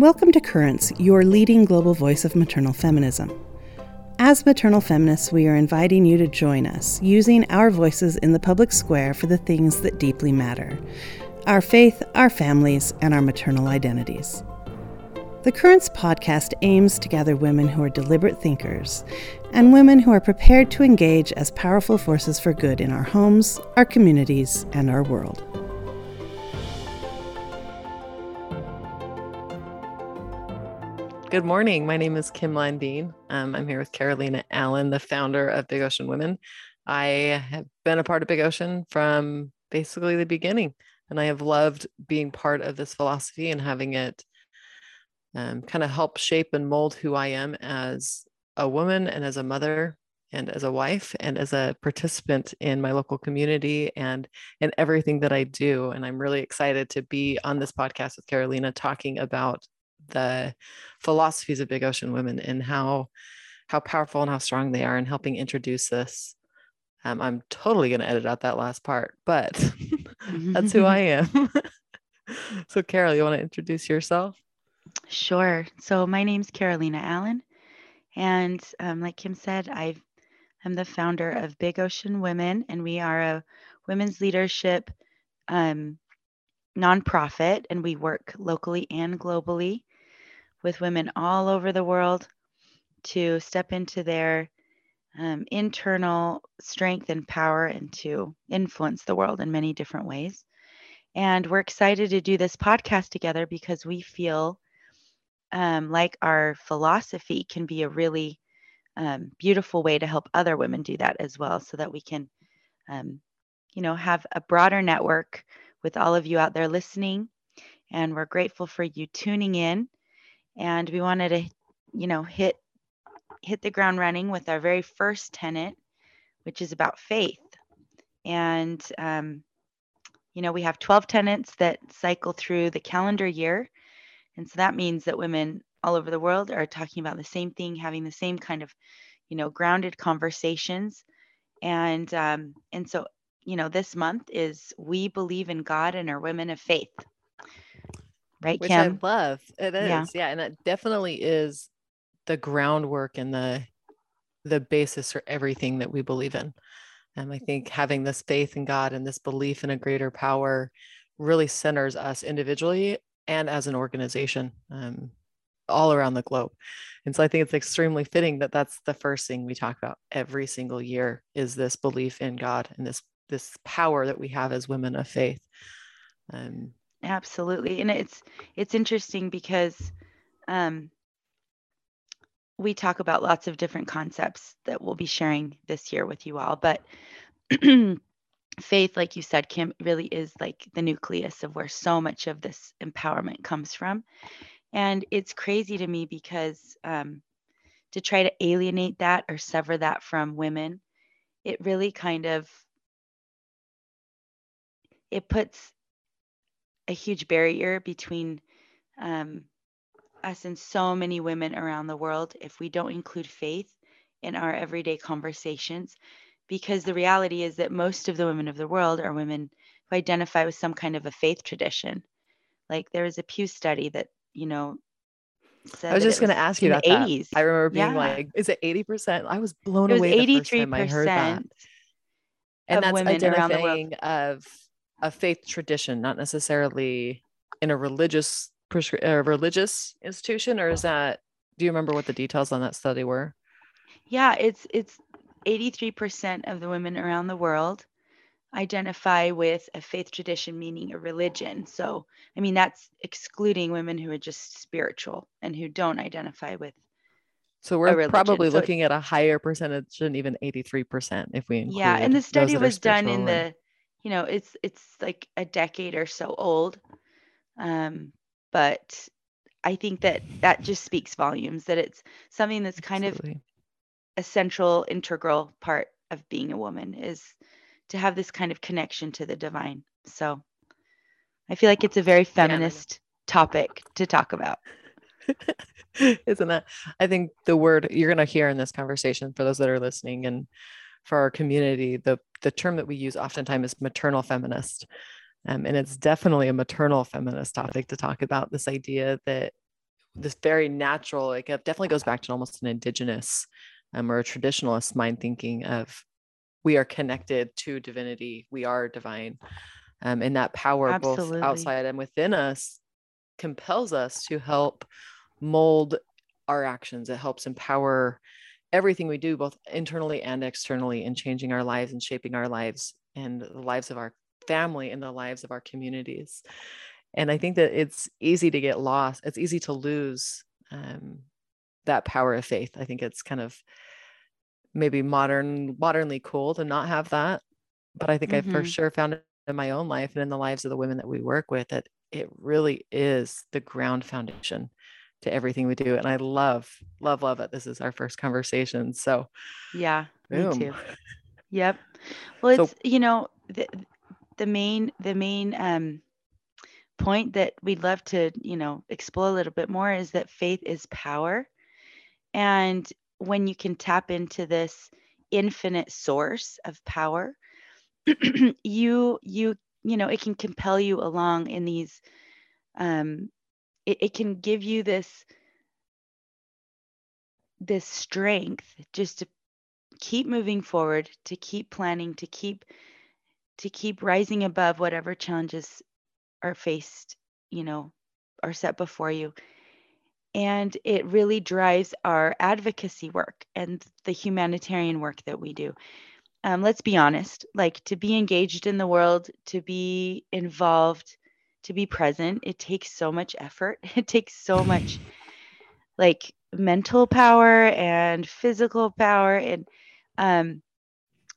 Welcome to Currents, your leading global voice of maternal feminism. As maternal feminists, we are inviting you to join us, using our voices in the public square for the things that deeply matter our faith, our families, and our maternal identities. The Currents podcast aims to gather women who are deliberate thinkers and women who are prepared to engage as powerful forces for good in our homes, our communities, and our world. Good morning. My name is Kim Landine. Um, I'm here with Carolina Allen, the founder of Big Ocean Women. I have been a part of Big Ocean from basically the beginning, and I have loved being part of this philosophy and having it um, kind of help shape and mold who I am as a woman and as a mother and as a wife and as a participant in my local community and in everything that I do. And I'm really excited to be on this podcast with Carolina talking about the philosophies of Big Ocean Women and how how powerful and how strong they are in helping introduce this. Um, I'm totally going to edit out that last part, but that's who I am. so, Carol, you want to introduce yourself? Sure. So my name's Carolina Allen, and um, like Kim said, I am the founder of Big Ocean Women, and we are a women's leadership um, nonprofit, and we work locally and globally with women all over the world to step into their um, internal strength and power and to influence the world in many different ways. And we're excited to do this podcast together because we feel um, like our philosophy can be a really um, beautiful way to help other women do that as well so that we can um, you know have a broader network with all of you out there listening and we're grateful for you tuning in and we wanted to you know hit hit the ground running with our very first tenant which is about faith and um, you know we have 12 tenants that cycle through the calendar year and so that means that women all over the world are talking about the same thing, having the same kind of, you know, grounded conversations. And um, and so, you know, this month is we believe in God and are women of faith. Right, Which Kim? I love. It is. Yeah. yeah. And that definitely is the groundwork and the the basis for everything that we believe in. And I think having this faith in God and this belief in a greater power really centers us individually and as an organization um, all around the globe. And so I think it's extremely fitting that that's the first thing we talk about every single year is this belief in God and this this power that we have as women of faith. Um, Absolutely, and it's it's interesting because um, we talk about lots of different concepts that we'll be sharing this year with you all, but faith, like you said, Kim, really is like the nucleus of where so much of this empowerment comes from. And it's crazy to me because um, to try to alienate that or sever that from women, it really kind of it puts a huge barrier between um, us and so many women around the world if we don't include faith in our everyday conversations because the reality is that most of the women of the world are women who identify with some kind of a faith tradition. Like there was a Pew study that, you know, I was just going to ask you about the that. 80s. I remember being Yeah. like, "Is it eighty percent?" I was blown It was away the first time I heard that. 83% And that's women around the identifying of a faith tradition, not necessarily in a religious prescri- uh, religious institution, or is that? Do you remember what the details on that study were? Yeah, it's it's 83% of the women around the world identify with a faith tradition meaning a religion. So, I mean that's excluding women who are just spiritual and who don't identify with So we're probably So looking at a higher percentage than even eighty three percent if we include. yeah and the study was done in and- the you know it's it's like a decade or so old um but i think that that just speaks volumes that it's something that's kind of Absolutely. a central integral part of being a woman is to have this kind of connection to the divine so i feel like it's a very Yeah, and I know- feminist topic to talk about Isn't that? I think the word you're going to hear in this conversation for those that are listening and for our community, the the term that we use oftentimes is maternal feminist. Um, and it's definitely a maternal feminist topic to talk about this idea that this very natural, like it definitely goes back to almost an indigenous um, or a traditionalist mind thinking of we are connected to divinity, we are divine. Um, and that power, Absolutely. both outside and within us, compels us to help mold our actions. It helps empower everything we do, both internally and externally, in changing our lives and shaping our lives and the lives of our family and the lives of our communities. And I think that it's easy to get lost. It's easy to lose um, that power of faith. I think it's kind of maybe modern, modernly cool to not have that. But I think mm-hmm. I for sure found it in my own life and in the lives of the women that we work with that it really is the ground foundation to everything we do. And I love, love, love it. This is our first conversation. So, yeah, boom. me too. Yep. Well, it's, so, you know, the, the main, the main, um, point that we'd love to, you know, explore a little bit more is that faith is power. And when you can tap into this infinite source of power, you you you know it can compel you along in these um it, it can give you this this strength just to keep moving forward to keep planning to keep to keep rising above whatever challenges are faced, you know, are set before you. And it really drives our advocacy work and the humanitarian work that we do. Um, let's be honest, like to be engaged in the world, to be involved, to be present, it takes so much effort. It takes so much like mental power and physical power and um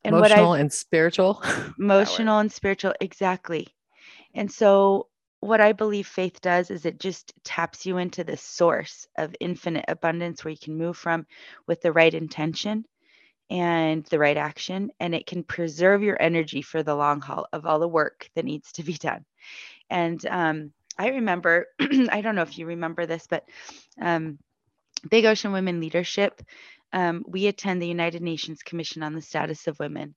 and emotional what I, and spiritual emotional power. and spiritual exactly and so, what I believe faith does is it just taps you into the source of infinite abundance where you can move from with the right intention and the right action. And it can preserve your energy for the long haul of all the work that needs to be done. And um, I remember, I don't know if you remember this, but um, Big Ocean Women Leadership, um, we attend the United Nations Commission on the Status of Women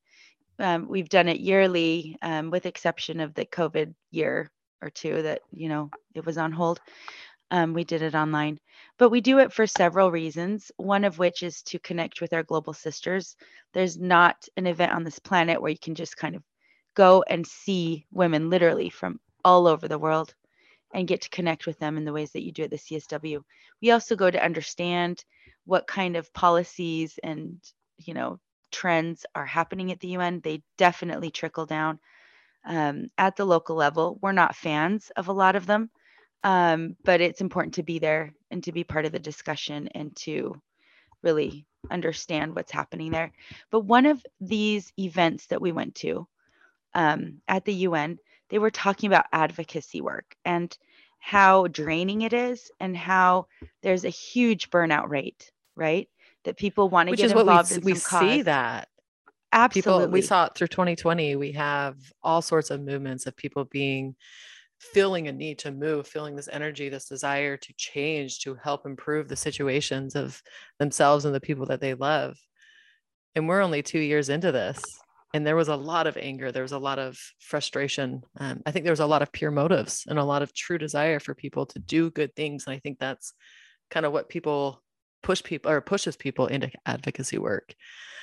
um, we've done it yearly, um, with exception of the COVID year or two that you know it was on hold. Um, we did it online, but we do it for several reasons. One of which is to connect with our global sisters. There's not an event on this planet where you can just kind of go and see women literally from all over the world and get to connect with them in the ways that you do at the CSW. We also go to understand what kind of policies and you know trends are happening at the UN. They definitely trickle down um, at the local level. We're not fans of a lot of them, um, but it's important to be there and to be part of the discussion and to really understand what's happening there. But one of these events that we went to um, at the UN, they were talking about advocacy work and how draining it is and how there's a huge burnout rate, right? that people want to get is involved what we, in we see that. Absolutely people, we saw it through 2020 we have all sorts of movements of people being feeling a need to move feeling this energy this desire to change to help improve the situations of themselves and the people that they love. And we're only two years into this and there was a lot of anger there was a lot of frustration um, i think there was a lot of pure motives and a lot of true desire for people to do good things and i think that's kind of what people push people or pushes people into advocacy work.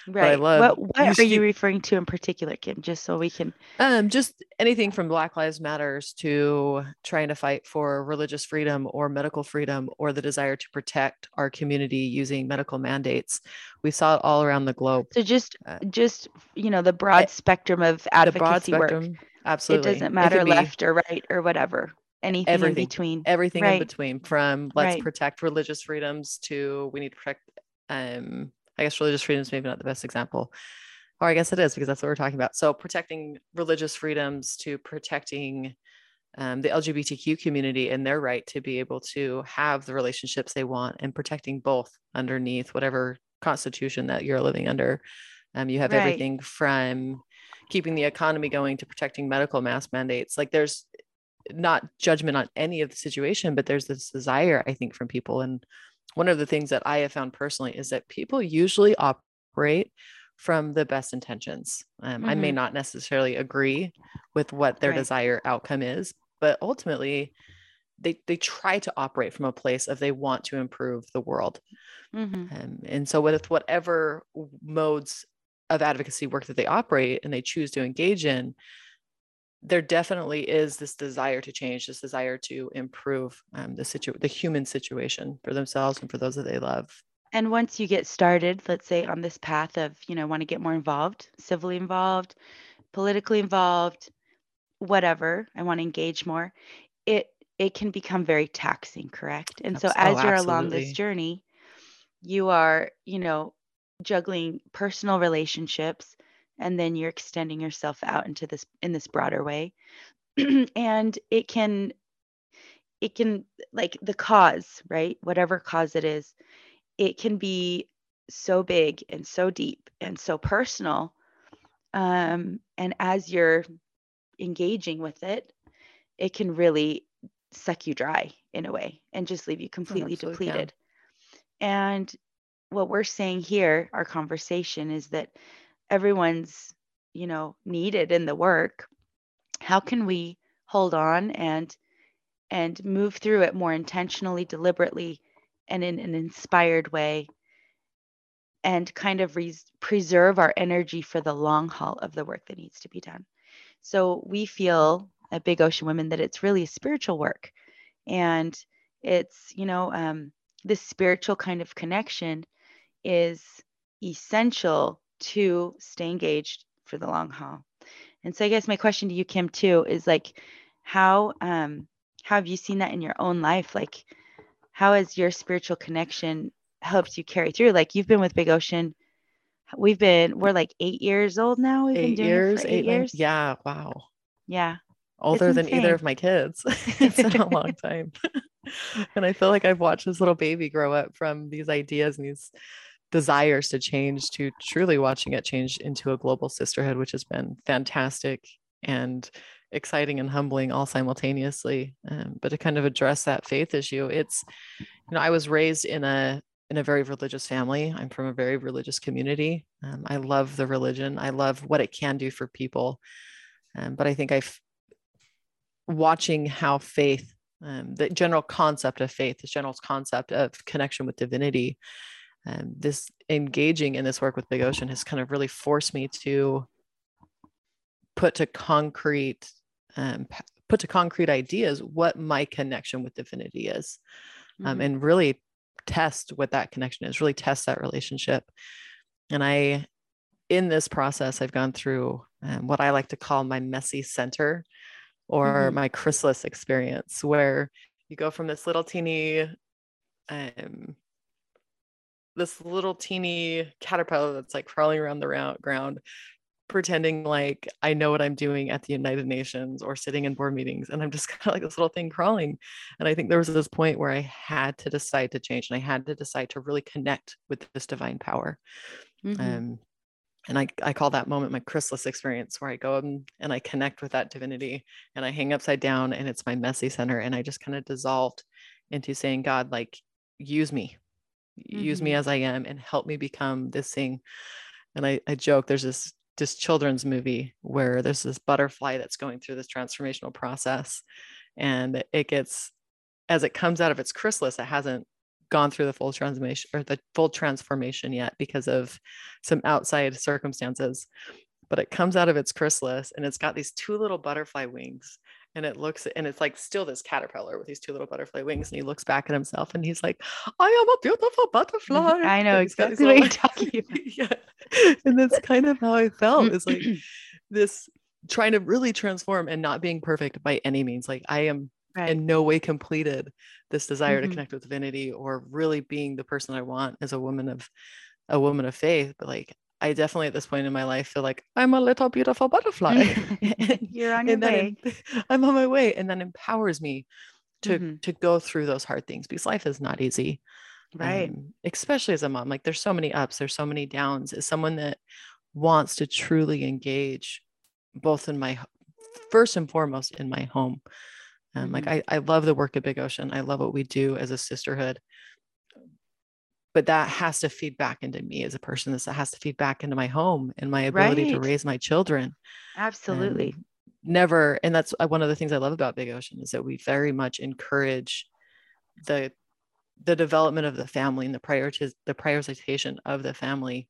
Right. But I love what, what are you referring to in particular, Kim? Just so we can um just anything from Black Lives Matters to trying to fight for religious freedom or medical freedom or the desire to protect our community using medical mandates. We saw it all around the globe. So just uh, just you know the broad spectrum of advocacy spectrum, work. Absolutely. It doesn't matter it left or right or whatever anything everything, in between everything right. in between from let's right. protect religious freedoms to we need to protect um i guess religious freedoms maybe not the best example or i guess it is because that's what we're talking about so protecting religious freedoms to protecting um, the lgbtq community and their right to be able to have the relationships they want and protecting both underneath whatever constitution that you're living under um, you have right. everything from keeping the economy going to protecting medical mask mandates like there's not judgment on any of the situation, but there's this desire, I think, from people. And one of the things that I have found personally is that people usually operate from the best intentions. Um, mm-hmm. I may mm-hmm. not necessarily agree with what their right. desired outcome is, but ultimately, they they try to operate from a place of they want to improve the world mm-hmm. um, and so with whatever modes of advocacy work that they operate and they choose to engage in there definitely is this desire to change this desire to improve um, the situ- the human situation for themselves and for those that they love and once you get started let's say on this path of you know want to get more involved civilly involved politically involved whatever i want to engage more it it can become very taxing, correct? And so as oh, you're along this journey, you are, you know, juggling personal relationships and then you're extending yourself out into this in this broader way. and it can it can like the cause, right? Whatever cause it is, it can be so big and so deep and so personal. Um, and as you're engaging with it, it can really suck you dry in a way and just leave you completely depleted. And what we're saying here, our conversation is that everyone's, you know, needed in the work. How can we hold on and and move through it more intentionally, deliberately, and in an inspired way, and kind of res- preserve our energy for the long haul of the work that needs to be done. So we feel at Big Ocean Women that it's really a spiritual work. And it's, you know, um, this spiritual kind of connection is essential to stay engaged for the long haul. And so I guess my question to you, Kim, too, is like, how um, how have you seen that in your own life? Like, how has your spiritual connection helped you carry through? Like, you've been with Big Ocean. We've been we're like eight years old now. We've eight been doing years, it eight, eight years. Yeah. Wow. Yeah older than either of my kids. it's been a long time. and I feel like I've watched this little baby grow up from these ideas and these desires to change to truly watching it change into a global sisterhood, which has been fantastic and exciting and humbling all simultaneously. Um, but to kind of address that faith issue, it's, you know, I was raised in a in a very religious family. I'm from a very religious community. Um, I love the religion. I love what it can do for people. Um, but I think I've watching how faith, um, the general concept of faith, the general concept of connection with divinity, um, this engaging in this work with Big Ocean has kind of really forced me to put to concrete, um, put to concrete ideas what my connection with divinity is, um, mm-hmm. and really test what that connection is. Really test that relationship. And I, in this process, I've gone through um, what I like to call my messy center or mm-hmm. my chrysalis experience where you go from this little teeny um this little teeny caterpillar that's like crawling around the round, ground pretending like I know what I'm doing at the United Nations or sitting in board meetings. And I'm just kind of like this little thing crawling. And I think there was this point where I had to decide to change and I had to decide to really connect with this divine power. Mm-hmm. Um, and I, I call that moment my chrysalis experience where I go and, and I connect with that divinity and I hang upside down and it's my messy center. And I just kind of dissolved into saying, God, like, use me, mm-hmm. use me mm-hmm. as I am and help me become this thing. And I, I joke, there's this this children's movie where there's this butterfly that's going through this transformational process and it gets as it comes out of its chrysalis it hasn't gone through the full transformation or the full transformation yet because of some outside circumstances but it comes out of its chrysalis and it's got these two little butterfly wings and it looks and it's like still this caterpillar with these two little butterfly wings and he looks back at himself and he's like i am a beautiful butterfly i know exactly what you're talking about yeah and that's kind of how i felt it's like this trying to really transform and not being perfect by any means like i am right. in no way completed this desire mm-hmm. to connect with divinity or really being the person I want as a woman of a woman of faith. But like I definitely at this point in my life feel like I'm a little beautiful butterfly. You're on your way. I'm on my way. And that empowers me to mm-hmm. to go through those hard things because life is not easy. Right. Um, especially as a mom. Like there's so many ups, there's so many downs. As someone that wants to truly engage both in my first and foremost in my home um, mm-hmm. Like I, I love the work of Big Ocean. I love what we do as a sisterhood. But that has to feed back into me as a person. This has to feed back into my home and my ability right. to raise my children. Absolutely. never and that's uh, one of the things i love about big ocean is that we very much encourage the the development of the family and the prioritiz- the prioritization of the family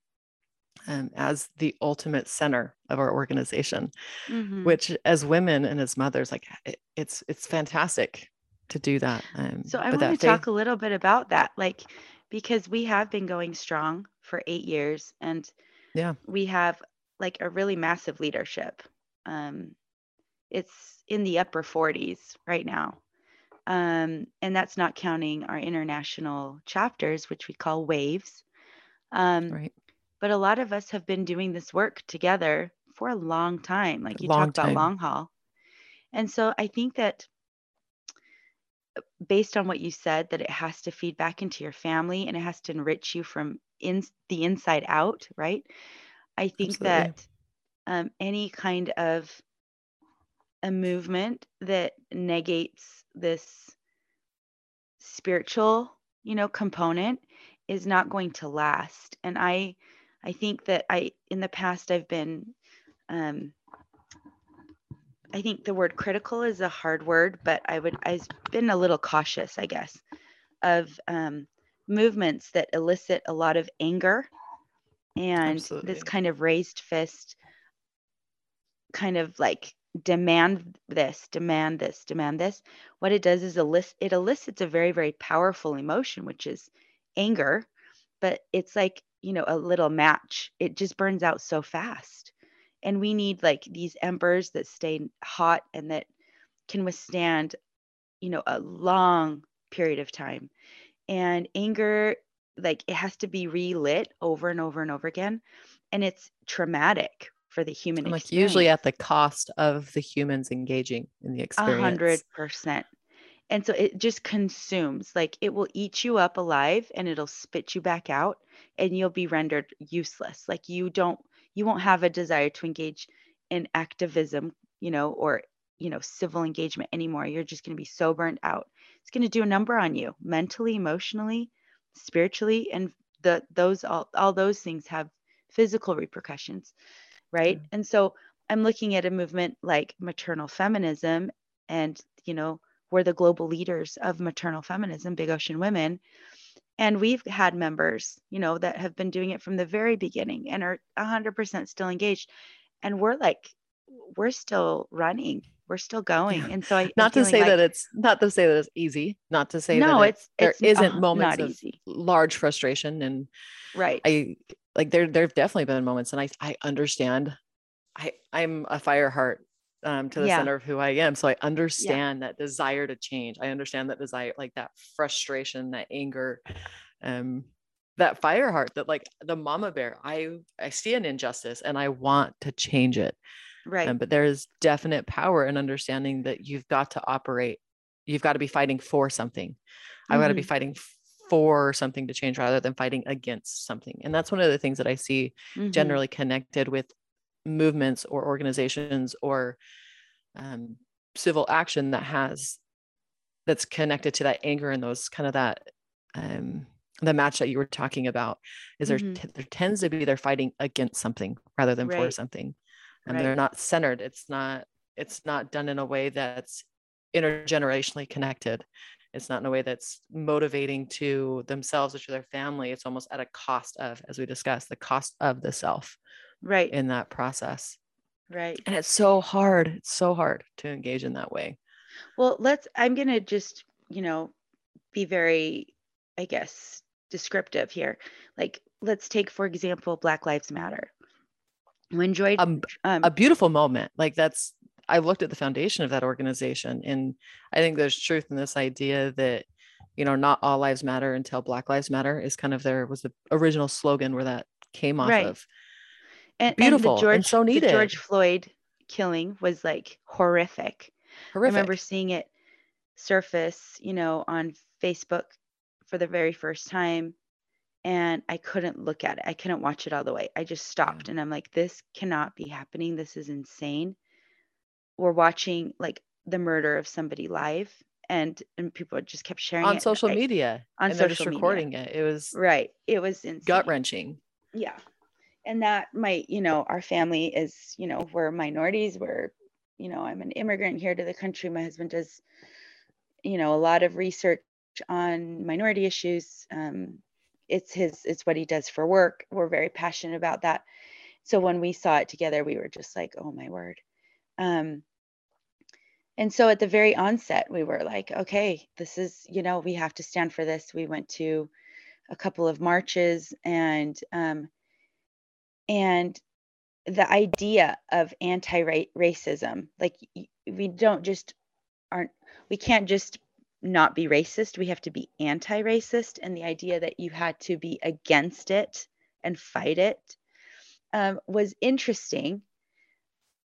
um, as the ultimate center of our organization mm-hmm. which as women and as mothers like it, it's it's fantastic to do that um, so i want to faith- talk a little bit about that like because we have been going strong for eight years and yeah. we have like a really massive leadership. Um, it's in the upper 40s right now. Um, and that's not counting our international chapters which we call waves. Um, right. but a lot of us have been doing this work together for a long time like you long talk time. about long haul. And so i think that based on what you said that it has to feed back into your family and it has to enrich you from in the inside out right i think Absolutely. that um, any kind of a movement that negates this spiritual you know component is not going to last and i I think that I, in the past, I've been, um, I think the word critical is a hard word, but I would, I've been a little cautious, I guess, of um, movements that elicit a lot of anger and Absolutely. this kind of raised fist, kind of like demand this, demand this, demand this. What it does is elicit, it elicits a very, very powerful emotion, which is anger, but it's like you know a little match it just burns out so fast and we need like these embers that stay hot and that can withstand you know a long period of time. And anger like it has to be relit over and over and over again and it's traumatic for the human like usually at the cost of the humans engaging in the experience. A hundred percent. And so it just consumes like it will eat you up alive and it'll spit you back out and you'll be rendered useless. Like you don't you won't have a desire to engage in activism you know or you know civil engagement anymore you're just going to be so burnt out it's going to do a number on you mentally emotionally spiritually and the those all, all those things have physical repercussions right yeah. and so i'm looking at a movement like maternal feminism and you know we're the global leaders of maternal feminism, Big Ocean Women. And we've had members, you know, that have been doing it from the very beginning and are 100% still engaged. And we're like, we're still running. We're still going. And so i not to say like, that it's not to say that it's easy not to say no that it's, it's there isn't uh, moments of easy. large frustration. And right. I like there there have definitely been moments and i i understand. I i'm a fire heart um, to the yeah. center of who I am. So I understand yeah. that desire to change. I understand that desire, like that frustration, that anger, um, that fire heart, that like the mama bear. I I see an injustice and I want to change it. Right. Um, but there is definite power in understanding that you've got to operate. You've got to be fighting for something. Mm-hmm. I've got to be fighting for something to change rather than fighting against something. And that's one of the things that I see mm-hmm. generally connected with movements or organizations or um, civil action that has that's connected to that anger and those kind of that um, the match that you were talking about is mm-hmm. there, there tends to be they're fighting against something rather than right. for something and right. they're not centered it's not it's not done in a way that's intergenerationally connected it's not in a way that's motivating to themselves or to their family it's almost at a cost of as we discussed the cost of the self right. in that process. Right. And it's so hard it's so hard to engage in that way. Well let's i'm going to just you know be very i guess descriptive here. Like let's take for example black lives matter. When joy um, um, a beautiful moment. Like that's i looked at the foundation of that organization and i think there's truth in this idea that you know not all lives matter until black lives matter is kind of there was the original slogan where that came off right. of and, beautiful and, the George, and so needed. The George Floyd killing was like horrific. Horrific. I remember seeing it surface, you know, on Facebook for the very first time and I couldn't look at it. I couldn't watch it all the way. I just stopped mm. and I'm like this cannot be happening. This is insane. We're watching like the murder of somebody live and and people just kept sharing on social I, media on and social just recording media. it. It was right. It was gut wrenching. Yeah and that might you know our family is you know we're minorities we're you know, I'm an immigrant here to the country. My husband does, you know, a lot of research on minority issues. Um, it's his, it's what he does for work. We're very passionate about that. So when we saw it together, we were just like, oh my word. Um, and so at the very onset, we were like, okay, this is, you know, we have to stand for this. We went to a couple of marches and, um, and the idea of anti-racism like we don't just aren't we can't just not be racist. We have to be anti-racist and the idea that you had to be against it and fight it um, was interesting.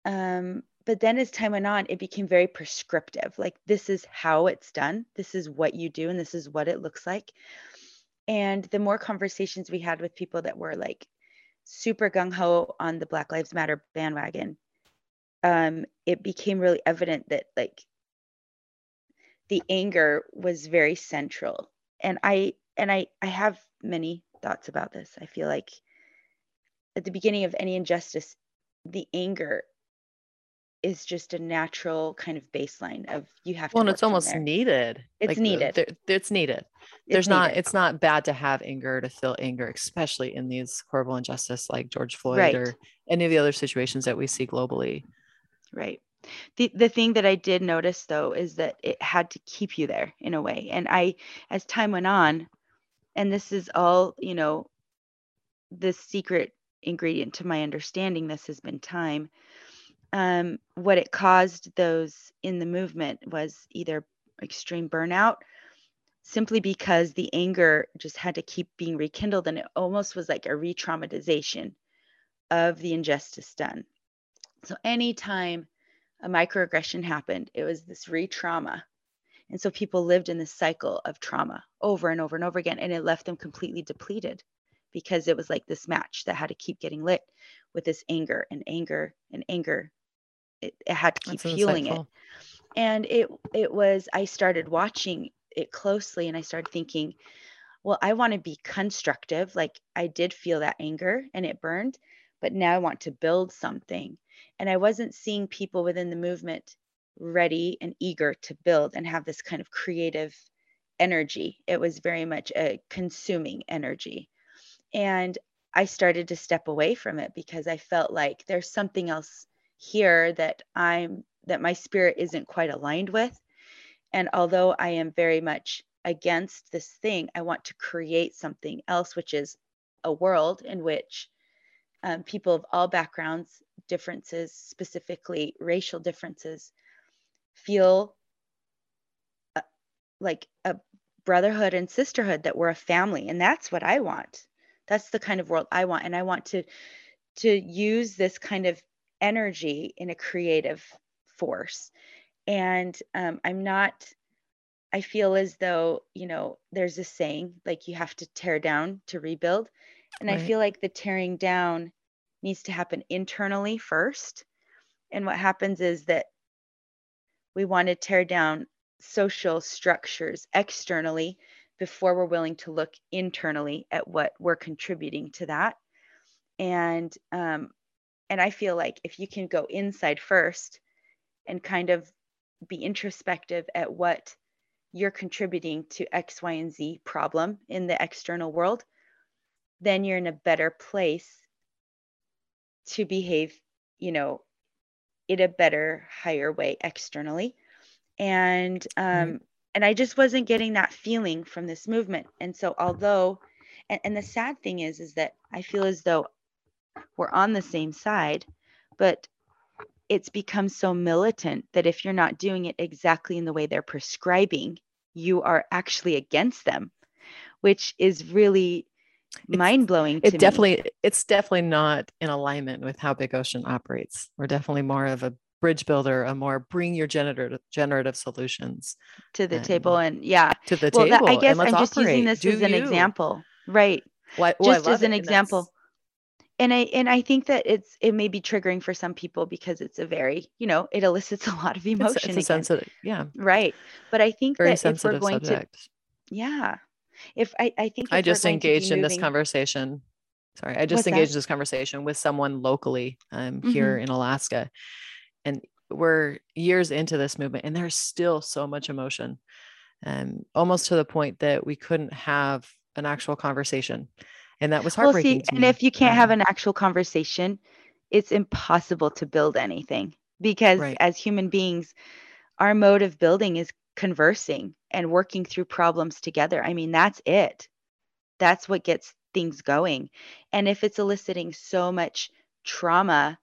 Um, but then as time went on it became very prescriptive. Like this is how it's done. This is what you do and this is what it looks like. And the more conversations we had with people that were like super gung ho on the Black Lives Matter bandwagon, um, it became really evident that like the anger was very central. And I and I I have many thoughts about this. I feel like at the beginning of any injustice, the anger is just a natural kind of baseline of you have well, to. Well, it's almost there. needed. It's like, needed. it's needed. There's it's not. Needed. It's not bad to have anger to feel anger, especially in these horrible injustice like George Floyd right. or any of the other situations that we see globally. Right. The the thing that I did notice though is that it had to keep you there in a way, and I, as time went on, and this is all you know, the secret ingredient to my understanding this has been time um, what it caused those in the movement was either extreme burnout simply because the anger just had to keep being rekindled and it almost was like a re-traumatization of the injustice done. So anytime a microaggression happened it was this re-trauma. And so people lived in this cycle of trauma over and over and over again and it left them completely depleted because it was like this match that had to keep getting lit with this anger and anger and anger it, it had to keep That's fueling insightful. it and it it was i started watching it closely and i started thinking well i want to be constructive. Like i did feel that anger and it burned but now i want to build something. And i wasn't seeing people within the movement ready and eager to build and have this kind of creative energy. It was very much a consuming energy. And i started to step away from it because i felt like there's something else here that I'm that my spirit isn't quite aligned with. And although I am very much against this thing, I want to create something else, which is a world in which um, people of all backgrounds, differences, specifically racial differences, feel uh, like a brotherhood and sisterhood that we're a family. And that's what i want. That's the kind of world i want. And i want to to use this kind of energy in a creative force. And um, I'm not, I feel as though, you know, there's a saying like you have to tear down to rebuild. And right. I feel like the tearing down needs to happen internally first. And what happens is that we want to tear down social structures externally before we're willing to look internally at what we're contributing to that. And um, and I feel like if you can go inside first and kind of be introspective at what you're contributing to X, Y, and Z problem in the external world, then you're in a better place to behave, you know, in a better, higher way externally. And um, mm-hmm. and I just wasn't getting that feeling from this movement. And so although and, and the sad thing is is that I feel as though we're on the same side, but it's become so militant that if you're not doing it exactly in the way they're prescribing, you are actually against them, which is really mind blowing. It definitely, me. it's definitely not in alignment with how Big Ocean operates. We're definitely more of a bridge builder, a more bring your generative generative solutions to the and, table, and yeah, to the well, table. That, I guess I'm just operate. using this Do as an you. example, right? Well, oh, just as an example and i and i think that it's it may be triggering for some people because it's a very you know it elicits a lot of emotion it's, it's a sensitive yeah right but i think very that if we're going subject. to yeah if i i think i just engaged in this conversation sorry i just engaged that? this conversation with someone locally um, here mm-hmm. in alaska and we're years into this movement and there's still so much emotion and um, almost to the point that we couldn't have an actual conversation and that was heartbreaking well, see, and if you can't have um, an actual conversation it's impossible to build anything because right. as human beings our mode of building is conversing and working through problems together. I mean that's it. That's what gets things going. And if it's eliciting so much trauma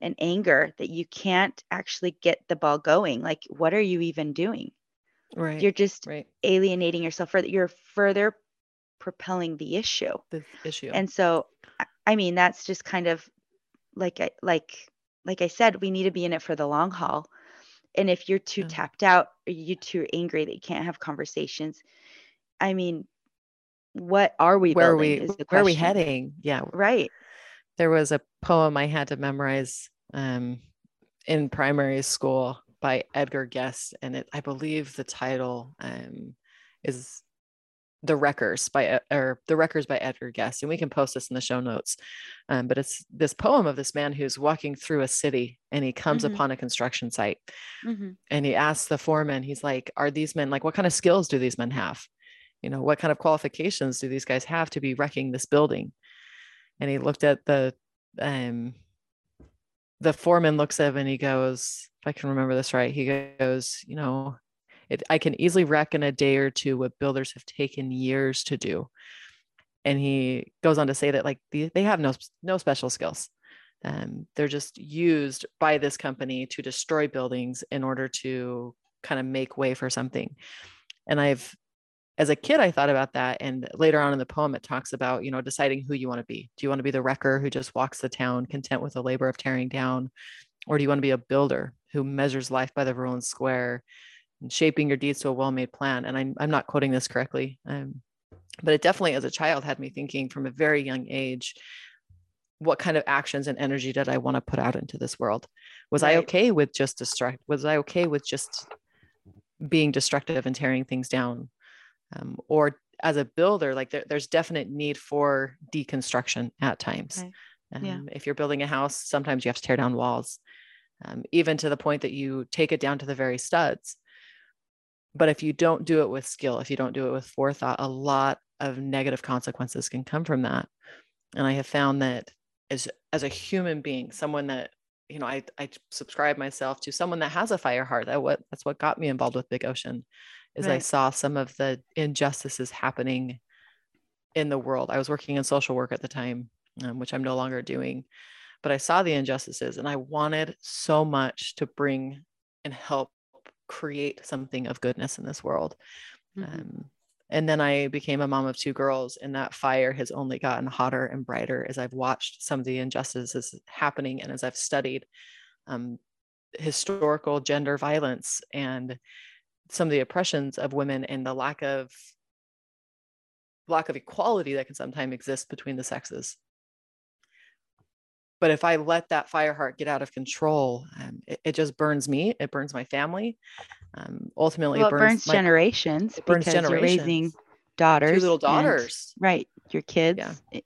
and anger that you can't actually get the ball going like what are you even doing? Right you're just right. alienating yourself further. You're further propelling the issue. The issue. And so i mean that's just kind of like I, like like i said we need to be in it for the long haul. And if you're too yeah. tapped out or you're too angry that you can't have conversations i mean what are we where are we where are we heading? Yeah. Right. There was a poem i had to memorize um, in primary school by edgar guest and it i believe the title um, is the wreckers by or the wreckers by edgar guest and we can post this in the show notes um, but it's this poem of this man who's walking through a city and he comes mm-hmm. upon a construction site mm-hmm. and he asks the foreman he's like are these men like what kind of skills do these men have you know what kind of qualifications do these guys have to be wrecking this building and he looked at the um the foreman looks at him and he goes if i can remember this right he goes you know it, I can easily wreck in a day or two what builders have taken years to do. And he goes on to say that like the, they have no no special skills. Um, they're just used by this company to destroy buildings in order to kind of make way for something. And I've as a kid, I thought about that. And later on in the poem, it talks about, you know, deciding who you want to be. Do you want to be the wrecker who just walks the town content with the labor of tearing down? Or do you want to be a builder who measures life by the rule and square shaping your deeds to a well-made plan. And I'm, I'm not quoting this correctly, um, but it definitely, as a child, had me thinking from a very young age, what kind of actions and energy did I want to put out into this world? Was right. I okay with just destruct? Was I okay with just being destructive and tearing things down? Um, or as a builder, like there, there's definite need for deconstruction at times. Um, yeah. If you're building a house, sometimes you have to tear down walls, um, even to the point that you take it down to the very studs but if you don't do it with skill if you don't do it with forethought a lot of negative consequences can come from that and i have found that as as a human being someone that you know i i subscribe myself to someone that has a fire heart that what that's what got me involved with big ocean is right. i saw some of the injustices happening in the world i was working in social work at the time um, which i'm no longer doing but i saw the injustices and i wanted so much to bring and help create something of goodness in this world. Mm-hmm. Um, and then I became a mom of two girls, and that fire has only gotten hotter and brighter as I've watched some of the injustices happening and as I've studied um, historical gender violence and some of the oppressions of women and the lack of lack of equality that can sometimes exist between the sexes but if i let that fire heart get out of control um, it, it, just burns me it burns my family um, ultimately well, it burns, it burns my, generations it burns because generations. you're raising daughters Two little daughters and, right your kids yeah.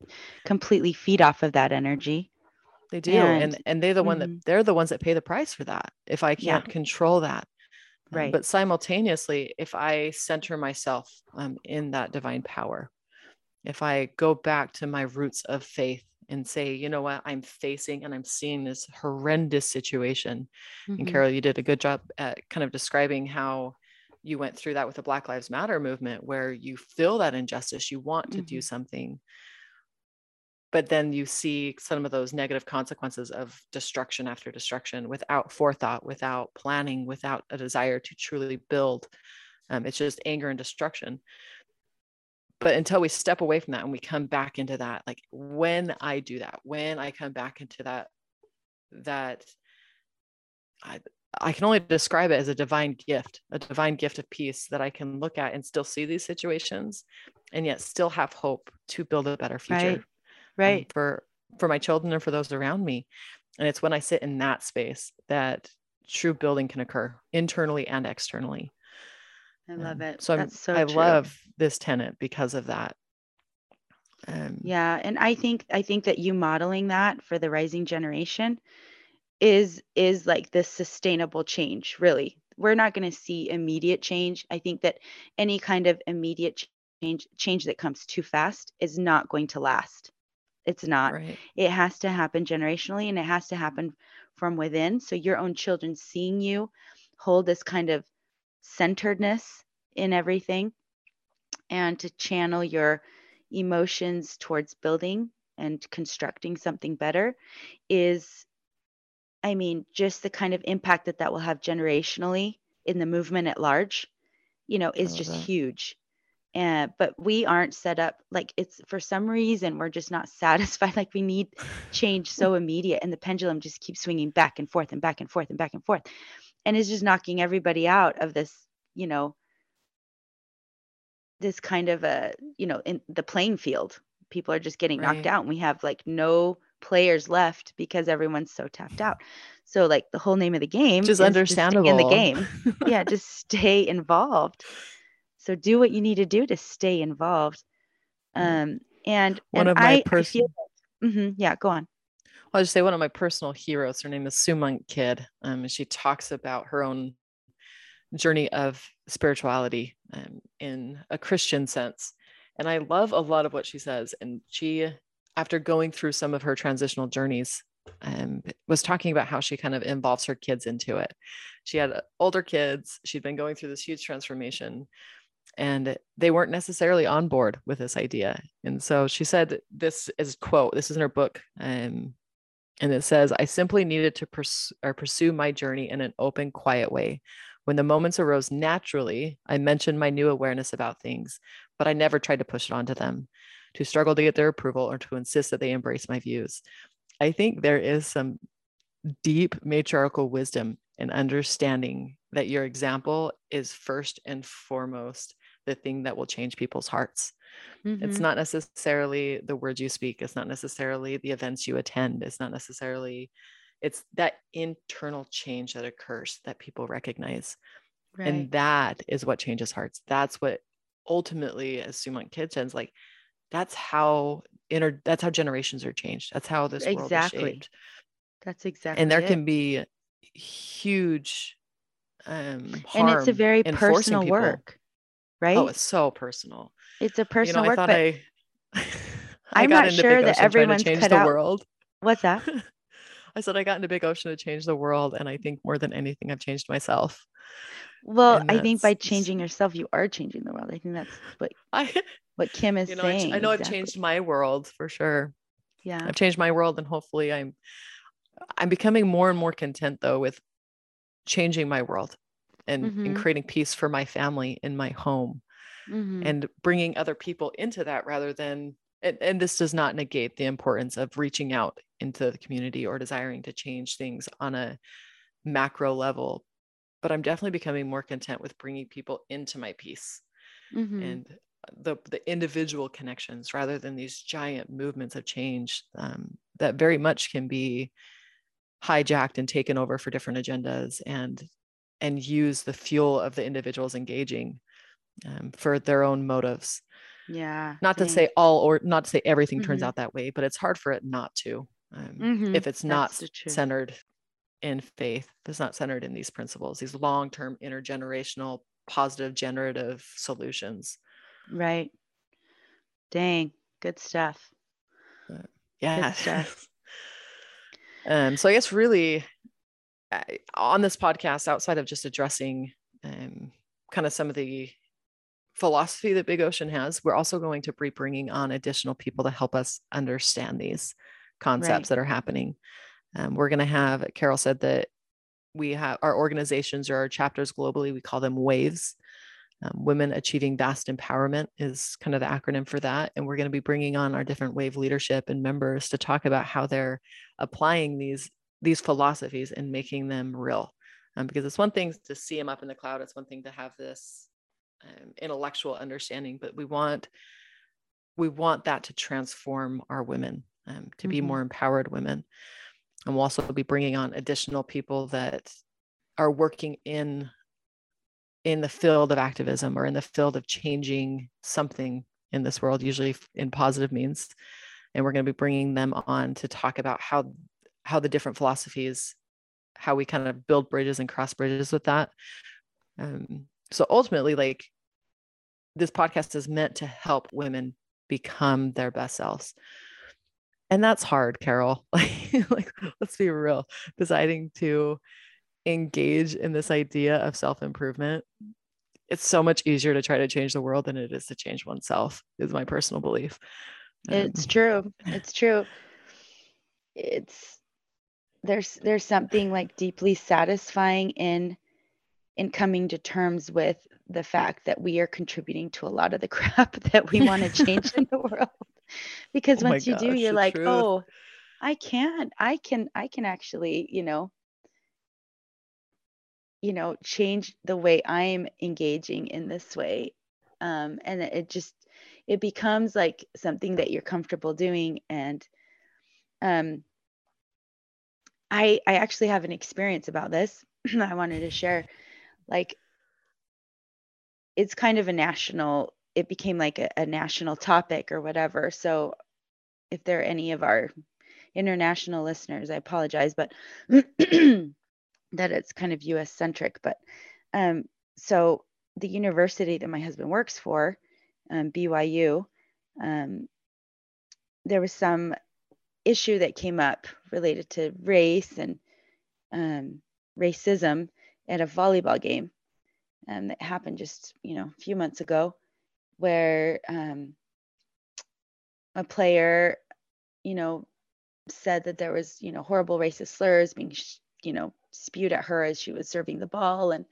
completely feed off of that energy they do and and, and they're the mm-hmm. one that mm-hmm. they're the ones that pay the price for that if i can't yeah. control that um, right um, but simultaneously if i center myself um, in that divine power if i go back to my roots of faith and say, you know what, I'm facing and I'm seeing this horrendous situation. Mm-hmm. And Carol, you did a good job at kind of describing how you went through that with the Black Lives Matter movement, where you feel that injustice, you want to mm-hmm. do something. But then you see some of those negative consequences of destruction after destruction without forethought, without planning, without a desire to truly build. Um, it's just anger and destruction but until we step away from that and we come back into that like when i do that when i come back into that that i i can only describe it as a divine gift a divine gift of peace that i can look at and still see these situations and yet still have hope to build a better future right, right. Um, for for my children and for those around me and it's when i sit in that space that true building can occur internally and externally I love it. So, That's so I true. love this tenant because of that. Um, yeah, and I think I think that you modeling that for the rising generation is is like this sustainable change really we're not going to see immediate change i think that any kind of immediate change change that comes too fast is not going to last it's not Right. it has to happen generationally and it has to happen from within so your own children seeing you hold this kind of centeredness in everything and to channel your emotions towards building and constructing something better is i mean just the kind of impact that that will have generationally in the movement at large you know is just that. huge. And but we aren't set up like it's for some reason we're just not satisfied. Like we need change so immediate and the pendulum just keeps swinging back and forth and back and forth and back and forth and is just knocking everybody out of this you know this kind of a you know in the playing field. People are just getting knocked out and we have like no players left because everyone's so tapped out. So like the whole name of the game to stay in the game. Yeah just stay involved. So do what you need to do to stay involved. Um and One and of my i, I person feel Mhm, yeah go on I'll just say one of my personal heroes. Her name is Sue Monk Kidd. Um, and she talks about her own journey of spirituality um, in a Christian sense. And I love a lot of what she says. And she, after going through some of her transitional journeys, um, was talking about how she kind of involves her kids into it. She had uh, older kids. She'd been going through this huge transformation, and they weren't necessarily on board with this idea. And so she said, "This is quote. This is in her book." Um, and it says, I simply needed to pursue, or pursue my journey in an open, quiet way. When the moments arose naturally, I mentioned my new awareness about things, but I never tried to push it onto them, to struggle to get their approval or to insist that they embrace my views. I think there is some deep matriarchal wisdom and understanding that your example is first and foremost the thing that will change people's hearts. It's Mhm. not necessarily the words you speak. It's not necessarily the events you attend. It's not necessarily, it's that internal change that occurs that people recognize. right And that is what changes hearts. That's what ultimately, as Sue Monk Kidd says, like that's how inner that's how generations are changed. That's how this world is Exactly. shaped. that's exactly And there it. can be huge um and it's a very personal people- work right Oh, it's so personal. It's a personal you know, work I thought but I got not sure that everyone's to cut the out- world. what's that I said I got into Big Ocean to change the world, and I think more than anything, I've changed myself. well i think by changing yourself you are changing the world i think that's what I, what kim is you know, I, saying I know I've changed my world for sure. yeah I've changed my world, and hopefully, I'm I'm becoming more and more content though with changing my world and, and Mhm. creating peace for my family in my home Mhm. and bringing other people into that rather than and, and this does not negate the importance of reaching out into the community or desiring to change things on a macro level but i'm definitely becoming more content with bringing people into my peace Mhm. and the the individual connections rather than these giant movements of change um, that very much can be hijacked and taken over for different agendas and and use the fuel of the individuals engaging um, for their own motives yeah not to say all or not to say everything turns Mhm. out that way but it's hard for it not to um, Mhm. if it's not That's the truth. centered in faith if it's not centered in these principles these long-term intergenerational positive generative solutions right dang good stuff yeah stuff. um so i guess really uh, on this podcast outside of just addressing um kind of some of the philosophy that big ocean has we're also going to be bringing on additional people to help us understand these concepts Right. that are happening. Um, we're going to have carol said that we have our organizations or our chapters globally we call them waves um, women achieving vast empowerment is kind of the acronym for that and we're going to be bringing on our different wave leadership and members to talk about how they're applying these these philosophies and making them real. Um, because it's one thing to see them up in the cloud it's one thing to have this um, intellectual understanding but we want we want that to transform our women um, to be Mhm. more empowered women and we'll also be bringing on additional people that are working in in the field of activism or in the field of changing something in this world usually in positive means and we're going to be bringing them on to talk about how how the different philosophies how we kind of build bridges and cross bridges with that. Um, so ultimately, like this podcast is meant to help women become their best selves. And that's hard, Carol. Like, like let's be real. Deciding to engage in this idea of self-improvement, it's so much easier to try to change the world than it is to change oneself, is my personal belief. It's um, true. It's true. It's there's there's something like deeply satisfying in in coming to terms with the fact that we are contributing to a lot of the crap that we want to change in the world. Because oh once you gosh, do you're like truth. oh i can't i can i can actually you know you know change the way i'm engaging in this way. Um and it just it becomes like something that you're comfortable doing and um i i actually have an experience about this i wanted to share like it's kind of a national it became like a, a national topic or whatever. So if there are any of our international listeners i apologize but that it's kind of us centric but um so the university that my husband works for um, byu um, there was some issue that came up related to race and um, racism at a volleyball game. Um, it happened just you know a few months ago where um, a player you know said that there was you know horrible racist slurs being you know spewed at her as she was serving the ball. And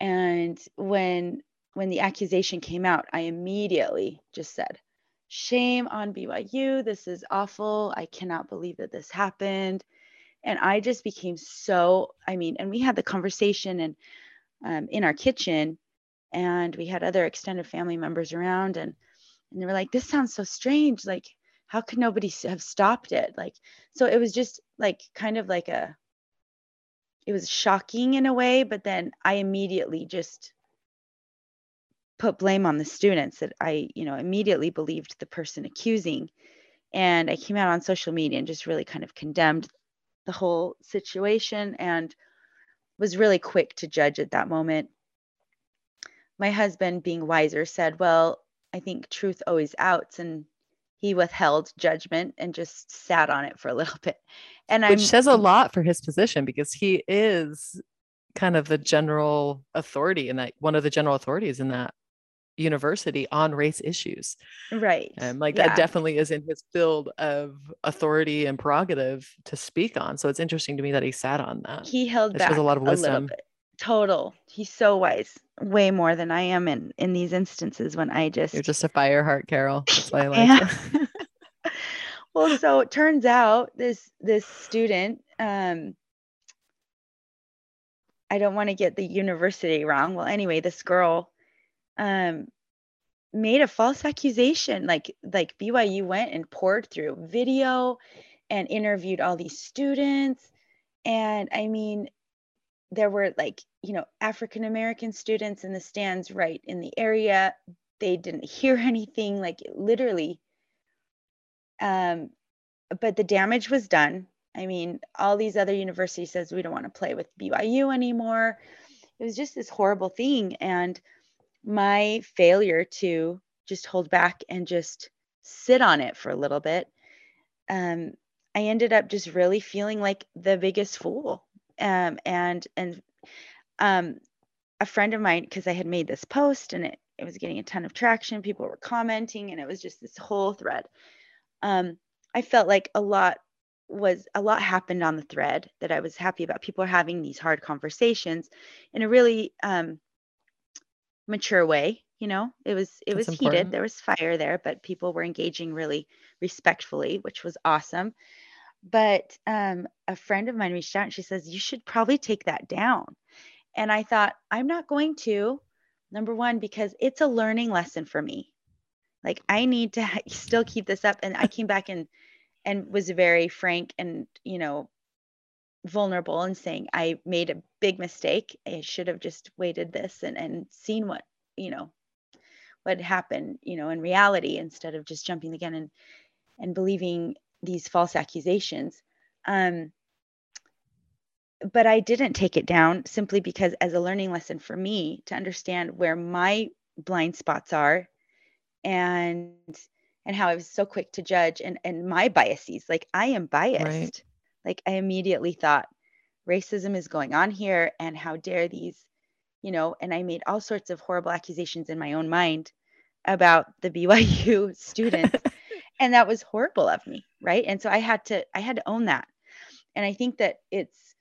and when when the accusation came out i immediately just said shame on byu this is awful. I cannot believe that this happened and i just became so i mean and we had the conversation and um, in our kitchen and we had other extended family members around and and they were like this sounds so strange. Like how could nobody have stopped it? Like so it was just like kind of like a it was shocking in a way but then i immediately just put blame on the students that i you know immediately believed the person accusing. And i came out on social media and just really kind of condemned the whole situation and was really quick to judge at that moment. My husband, being wiser, said, Well, I think truth always outs. And he withheld judgment and just sat on it for a little bit. And which I'm, says a lot for his position because he is kind of the general authority and that one of the general authorities in that university on race issues. Right. And like yeah. that definitely is in his field of authority and prerogative to speak on. So it's interesting to me that he sat on that. He held back a lot of wisdom. Total. He's so wise. Way more than I am in in these instances when I just You're just a fire heart, Carol. That's why I like it. well, so it turns out this this student um I don't want to get the university wrong. Well, anyway, this girl um, made a false accusation. Like like BYU went and poured through video and interviewed all these students. And I mean, there were like, you know, African American students in the stands right in the area. They didn't hear anything, like literally. Um, but the damage was done. I mean, all these other universities says we don't want to play with BYU anymore. It was just this horrible thing. And my failure to just hold back and just sit on it for a little bit, um, I ended up just really feeling like the biggest fool. Um, and and um, a friend of mine, because I had made this post and it, it was getting a ton of traction, people were commenting, and it was just this whole thread. Um, I felt like a lot was a lot happened on the thread that I was happy about. People are having these hard conversations in a really um, mature way you know? It was it That's was important. heated there was fire there but people were engaging really respectfully which was awesome. But um, a friend of mine reached out and she says you should probably take that down. And i thought i'm not going to number one because it's a learning lesson for me. Like i need to still keep this up. And i came back and and was very frank and you know vulnerable and saying I made a big mistake. I should have just waited this and, and seen what, you know, what happened, you know, in reality instead of just jumping again and and believing these false accusations. Um but I didn't take it down simply because as a learning lesson for me to understand where my blind spots are and and how I was so quick to judge and and my biases like I am biased right. Like I immediately thought racism is going on here and how dare these you know and I made all sorts of horrible accusations in my own mind about the BYU students and that was horrible of me right and so I had to I had to own that and I think that it's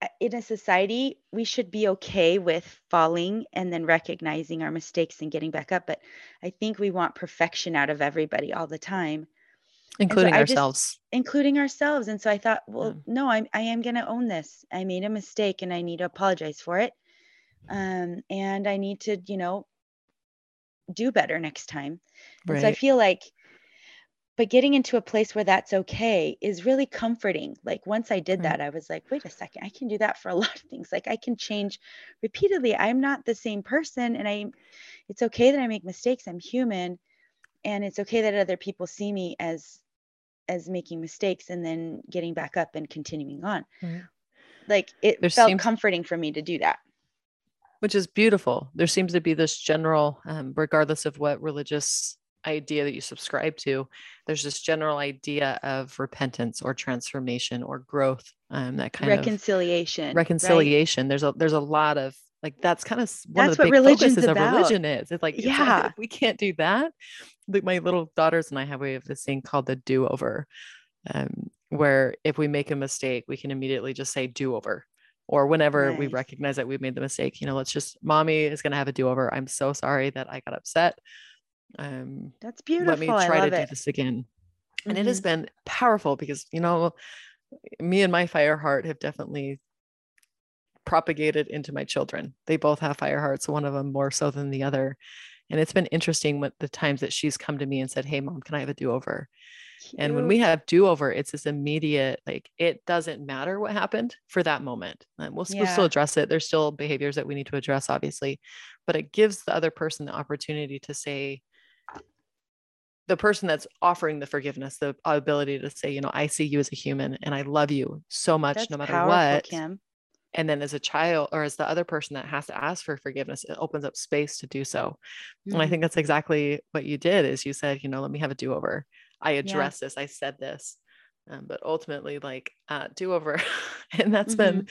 uh, in a society, we should be okay with falling and then recognizing our mistakes and getting back up. But I think we want perfection out of everybody all the time, including so ourselves. Just, including ourselves. And so I thought, well, yeah. no, I'm I am gonna own this. I made a mistake and I need to apologize for it. Um, and I need to, you know, do better next time. Right. so I feel like but getting into a place where that's okay is really comforting like once i did that i was like wait a second i can do that for a lot of things like i can change repeatedly i'm not the same person and i it's okay that i make mistakes i'm human and it's okay that other people see me as as making mistakes and then getting back up and continuing on. Mm-hmm. like it there felt seems- comforting for me to do that. Which is beautiful. There seems to be this general um, regardless of what religious idea that you subscribe to there's this general idea of repentance or transformation or growth um, that kind reconciliation of reconciliation right? there's a there's a lot of like that's kind of one that's of the big focuses about. of religion is. It's like yeah. it's we can't do that. like my little daughters and i have we have this thing called the do-over um, where if we make a mistake we can immediately just say do-over or whenever we recognize that we've made the mistake you know let's just mommy is going to have a do-over i'm so sorry that i got upset um that's beautiful let me try to it. do this again and mm-hmm. it has mm-hmm. been powerful because you know me and my fire heart have definitely propagated into my children they both have fire hearts one of them more so than the other and it's been interesting with the times that she's come to me and said hey mom can i have a do-over and when we have do-over it's this immediate like it doesn't matter what happened for that moment and we'll, yeah. we'll still address it there's still behaviors that we need to address obviously but it gives the other person the opportunity to say the person that's offering the forgiveness, the ability to say, you know, I see you as a human and I love you so much that's no matter powerful, what. Kim. And then as a child or as the other person that has to ask for forgiveness, it opens up space to do so. Mm-hmm. And I mm-hmm. think that's exactly what you did is you said, you know, let me have a do-over. I addressed yeah. this, I said this. Um, but ultimately like uh, do-over. and that's mm-hmm. been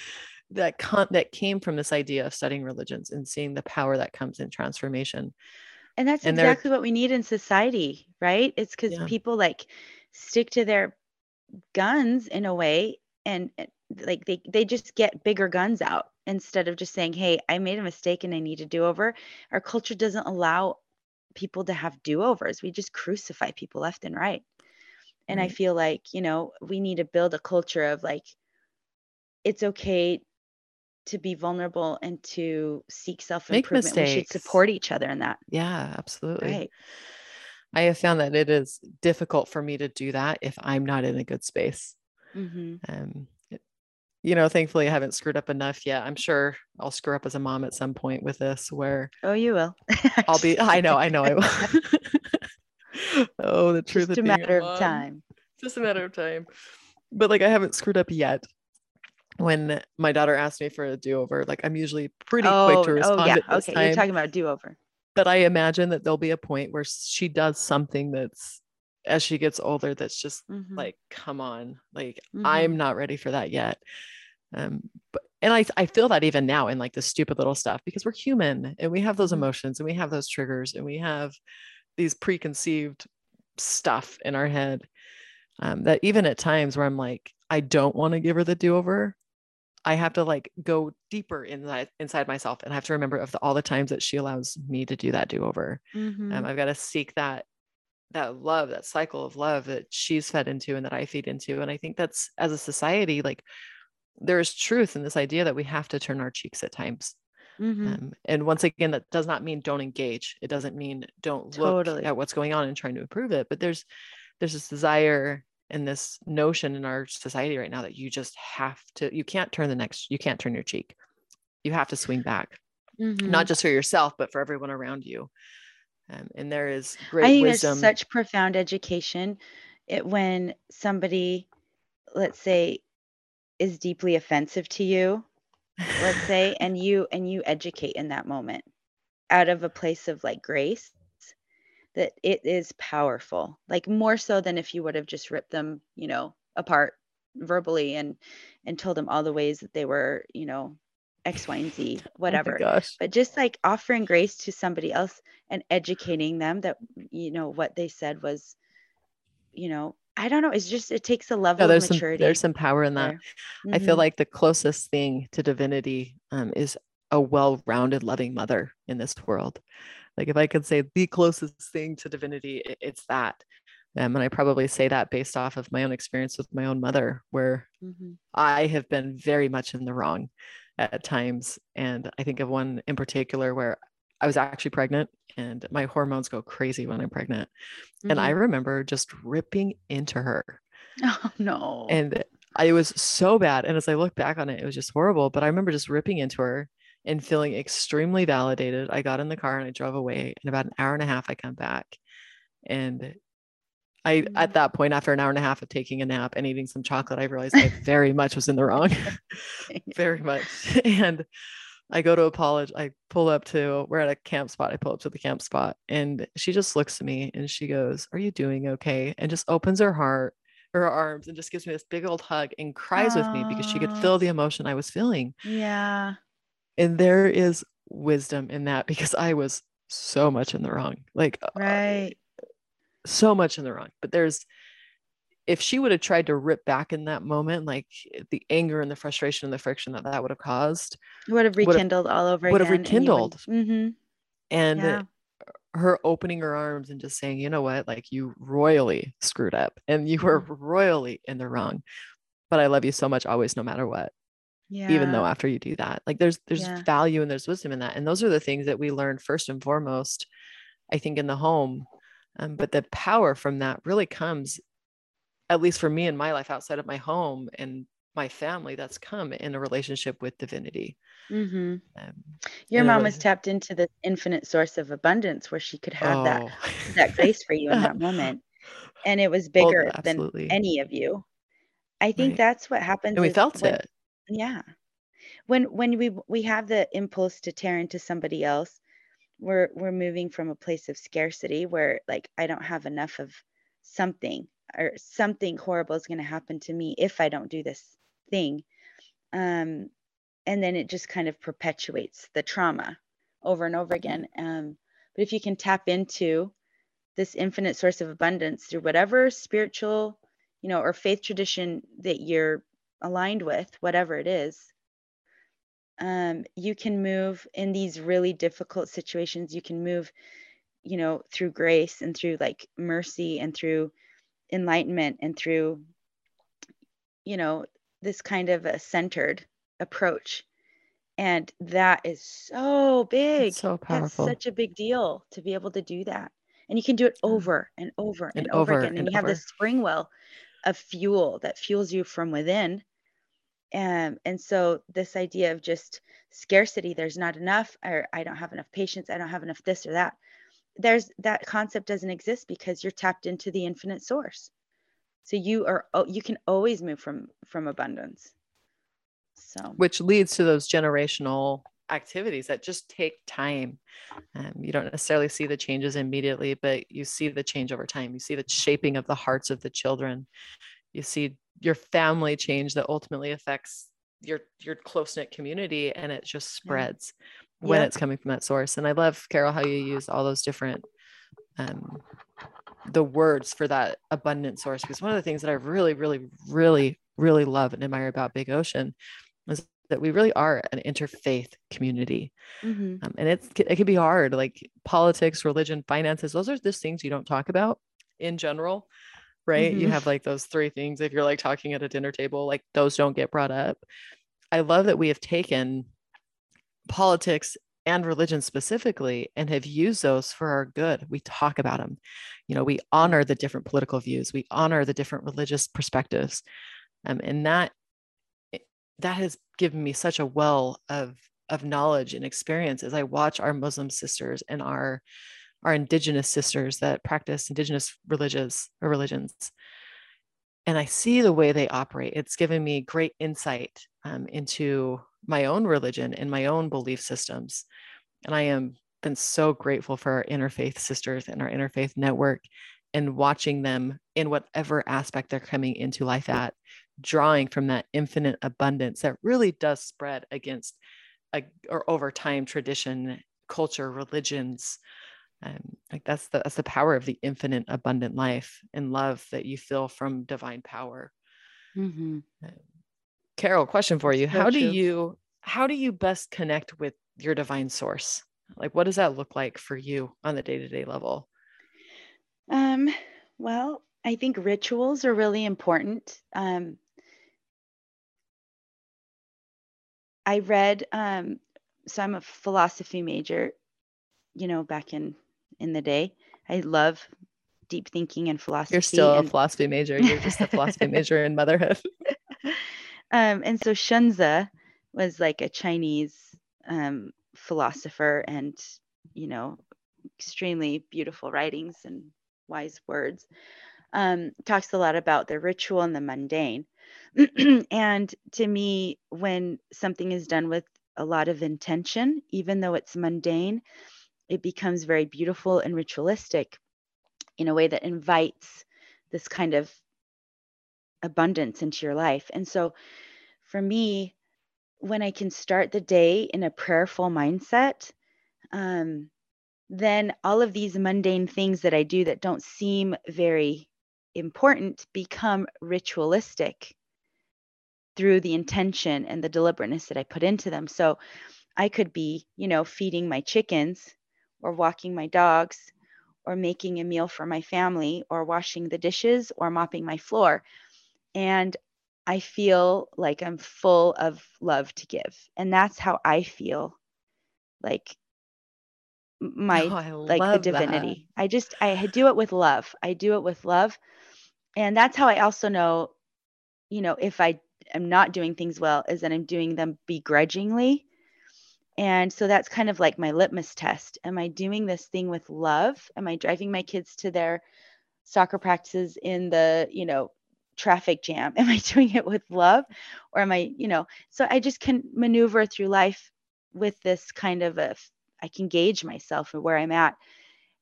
that con- that came from this idea of studying religions and seeing the power that comes in transformation and that's and exactly what we need in society, right? It's because yeah. people like stick to their guns in a way and eh, like they, they just get bigger guns out instead of just saying, Hey, I made a mistake and I need to do over. Our culture doesn't allow people to have do overs. We just crucify people left and right. And I feel like, you know, we need to build a culture of like, it's okay to be vulnerable and to seek self improvement. We should support each other in that. Yeah, absolutely. Right. I have found that it is difficult for me to do that if I'm not in a good space. Mm-hmm. Um, you know, thankfully I haven't screwed up enough yet. I'm sure I'll screw up as a mom at some point with this where Oh, you will. I'll be I know, I know I will. oh, the truth Just a matter of time. Just a matter of time. But like I haven't screwed up yet when my daughter asks me for a do-over, like I'm usually pretty oh, quick to oh, respond. Oh yeah, okay. Time. You're talking about do-over. But I imagine that there'll be a point where she does something that's as she gets older that's just mm-hmm. like, come on, like mm-hmm. I'm not ready for that yet. Um, but and I I feel that even now in like the stupid little stuff because we're human and we have those mm-hmm. emotions and we have those triggers and we have these preconceived stuff in our head. Um, that even at times where I'm like, I don't want to give her the do over, I have to like go deeper inside inside myself and I have to remember of the, all the times that she allows me to do that do over. Mm-hmm. Um, I've got to seek that that love, that cycle of love that she's fed into and that I feed into. And I think that's as a society, like there is truth in this idea that we have to turn our cheeks at times. Mm-hmm. Um, and once again, that does not mean don't engage. It doesn't mean don't totally. look at what's going on and trying to improve it. But there's there's this desire and this notion in our society right now that you just have to you can't turn the next you can't turn your cheek you have to swing back mm-hmm. not just for yourself but for everyone around you um, and there is great I think wisdom. there's such profound education it, when somebody let's say is deeply offensive to you, let's say, and you and you educate in that moment out of a place of like grace that it is powerful like more so than if you would have just ripped them you know apart verbally and and told them all the ways that they were you know x y and z Oh whatever gosh. but just like offering grace to somebody else and educating them that you know what they said was you know i don't know it's just it takes a level No, of there's some maturity there's some power in that. there. I feel Mhm. like the closest thing to divinity um, is a well-rounded, loving mother in this world. Like if I could say the closest thing to divinity, it's that. Um, and I probably say that based off of my own experience with my own mother, where Mhm. I have been very much in the wrong at times. And I think of one in particular where I was actually pregnant and my hormones go crazy when I'm pregnant. And I Mhm. remember just ripping into her. oh no And I, it was so bad. And as I look back on it, it was just horrible. But I remember just ripping into her and feeling extremely validated. I got in the car and I drove away. In about an hour and a half, I come back. And I, Mm. at that point, after an hour and a half of taking a nap and eating some chocolate, I realized I very much was in the wrong. very much. And I go to apologize. I pull up to, we're at a camp spot. I pull up to the camp spot and she just looks at me and she goes, Are you doing okay? And just opens her heart, her arms, and just gives me this big old hug and cries with me because she could feel the emotion I was feeling. yeah And there is wisdom in that because I was so much in the wrong, like uh, right so much in the wrong. But there's, if she would have tried to rip back in that moment, like the anger and the frustration and the friction that that would have caused, It would have Would have- rekindled all over again. would have rekindled. Mm-hmm. and Yeah. her opening her arms and just saying, you know what, like you royally screwed up and you were Mm-hmm. royally in the wrong. But I love you so much always, no matter what. Yeah. Even though after you do that, like there's there's Yeah. value and there's wisdom in that. And those are the things that we learn first and foremost, I think, in the home. Um, but the power from that really comes, at least for me in my life outside of my home and my family, that's come in a relationship with divinity. hmm Um, Your mom was tapped into the infinite source of abundance where she could have that oh. that grace for you in that moment, and it was Oh, bigger than any of you. I think Right. that's what happens. and we felt when- it. Yeah. When when we we have the impulse to tear into somebody else, we're we're moving from a place of scarcity where like I don't have enough of something or something horrible is going to happen to me if I don't do this thing. Um and then it just kind of perpetuates the trauma over and over again. Um but if you can tap into this infinite source of abundance through whatever spiritual, you know, or faith tradition that you're aligned with, whatever it is, um, you can move in these really difficult situations. You can move, you know, through grace and through like mercy and through enlightenment and through, you know, this kind of a centered approach. And that is so big. It's so That's powerful. such a big deal to be able to do that. And you can do it over and over and, And over, over again. And and you have this spring well of fuel that fuels you from within. Um, and so this idea of just scarcity, there's not enough, or I don't have enough patience, I don't have enough this or that. There's that concept doesn't exist because you're tapped into the infinite source. So you are oh, you can always move from from abundance. So which leads to those generational activities that just take time. Um, you don't necessarily see the changes immediately, but you see the change over time. You see the shaping of the hearts of the children. You see your family change that ultimately affects your your close knit community, and it just spreads when Yep. it's coming from that source. And I love Carol how you use all those different um, the words for that abundant source because one of the things that I really, really, really, really love and admire about Big Ocean is that we really are an interfaith community. mhm. Um, and it's it can be hard, like politics, religion, finances. Those are just things you don't talk about in general, right? You Mhm. have like those three things. If you're like talking at a dinner table, like those don't get brought up. I love that we have taken politics and religion specifically and have used those for our good. We talk about them. You know, we honor the different political views. We honor the different religious perspectives. Um, and that that has given me such a well of of knowledge and experience as I watch our Muslim sisters and our our indigenous sisters that practice indigenous religions or religions and I see the way they operate. It's given me great insight um, into my own religion and my own belief systems. And I am been so grateful for our interfaith sisters and our interfaith network and watching them in whatever aspect they're coming into life at, drawing from that infinite abundance that really does spread against a, or over time tradition, culture, religions. Um, like that's the that's the power of the infinite abundant life and love that you feel from divine power. Mm-hmm. Um, Carol, question for you: so How true. do you how do you best connect with your divine source? Like, what does that look like for you on the day to day level? Um, well, I think rituals are really important. Um, I read, um, so I'm a philosophy major, you know, back in in the day. I love deep thinking and philosophy. You're still and... a philosophy major. You're just a philosophy major in motherhood. um, and so Xunzi was like a Chinese um, philosopher and, you know, extremely beautiful writings and wise words. Um, talks a lot about the ritual and the mundane. and to me, when something is done with a lot of intention, even though it's mundane, it becomes very beautiful and ritualistic in a way that invites this kind of abundance into your life. And so for me, when I can start the day in a prayerful mindset, um, then all of these mundane things that I do that don't seem very important become ritualistic through the intention and the deliberateness that I put into them. So I could be, you know, feeding my chickens or walking my dogs or making a meal for my family or washing the dishes or mopping my floor. And I feel like I'm full of love to give. And that's how I feel like my oh, like the divinity. That. I just I do it with love. I do it with love. And that's how I also know, you know, if I am not doing things well, is that I'm doing them begrudgingly. And so that's kind of like my litmus test. Am I doing this thing with love? Am I driving my kids to their soccer practices in the, you know, traffic jam? Am I doing it with love? Or am I, you know, so I just can maneuver through life with this kind of a I can gauge myself and where I'm at.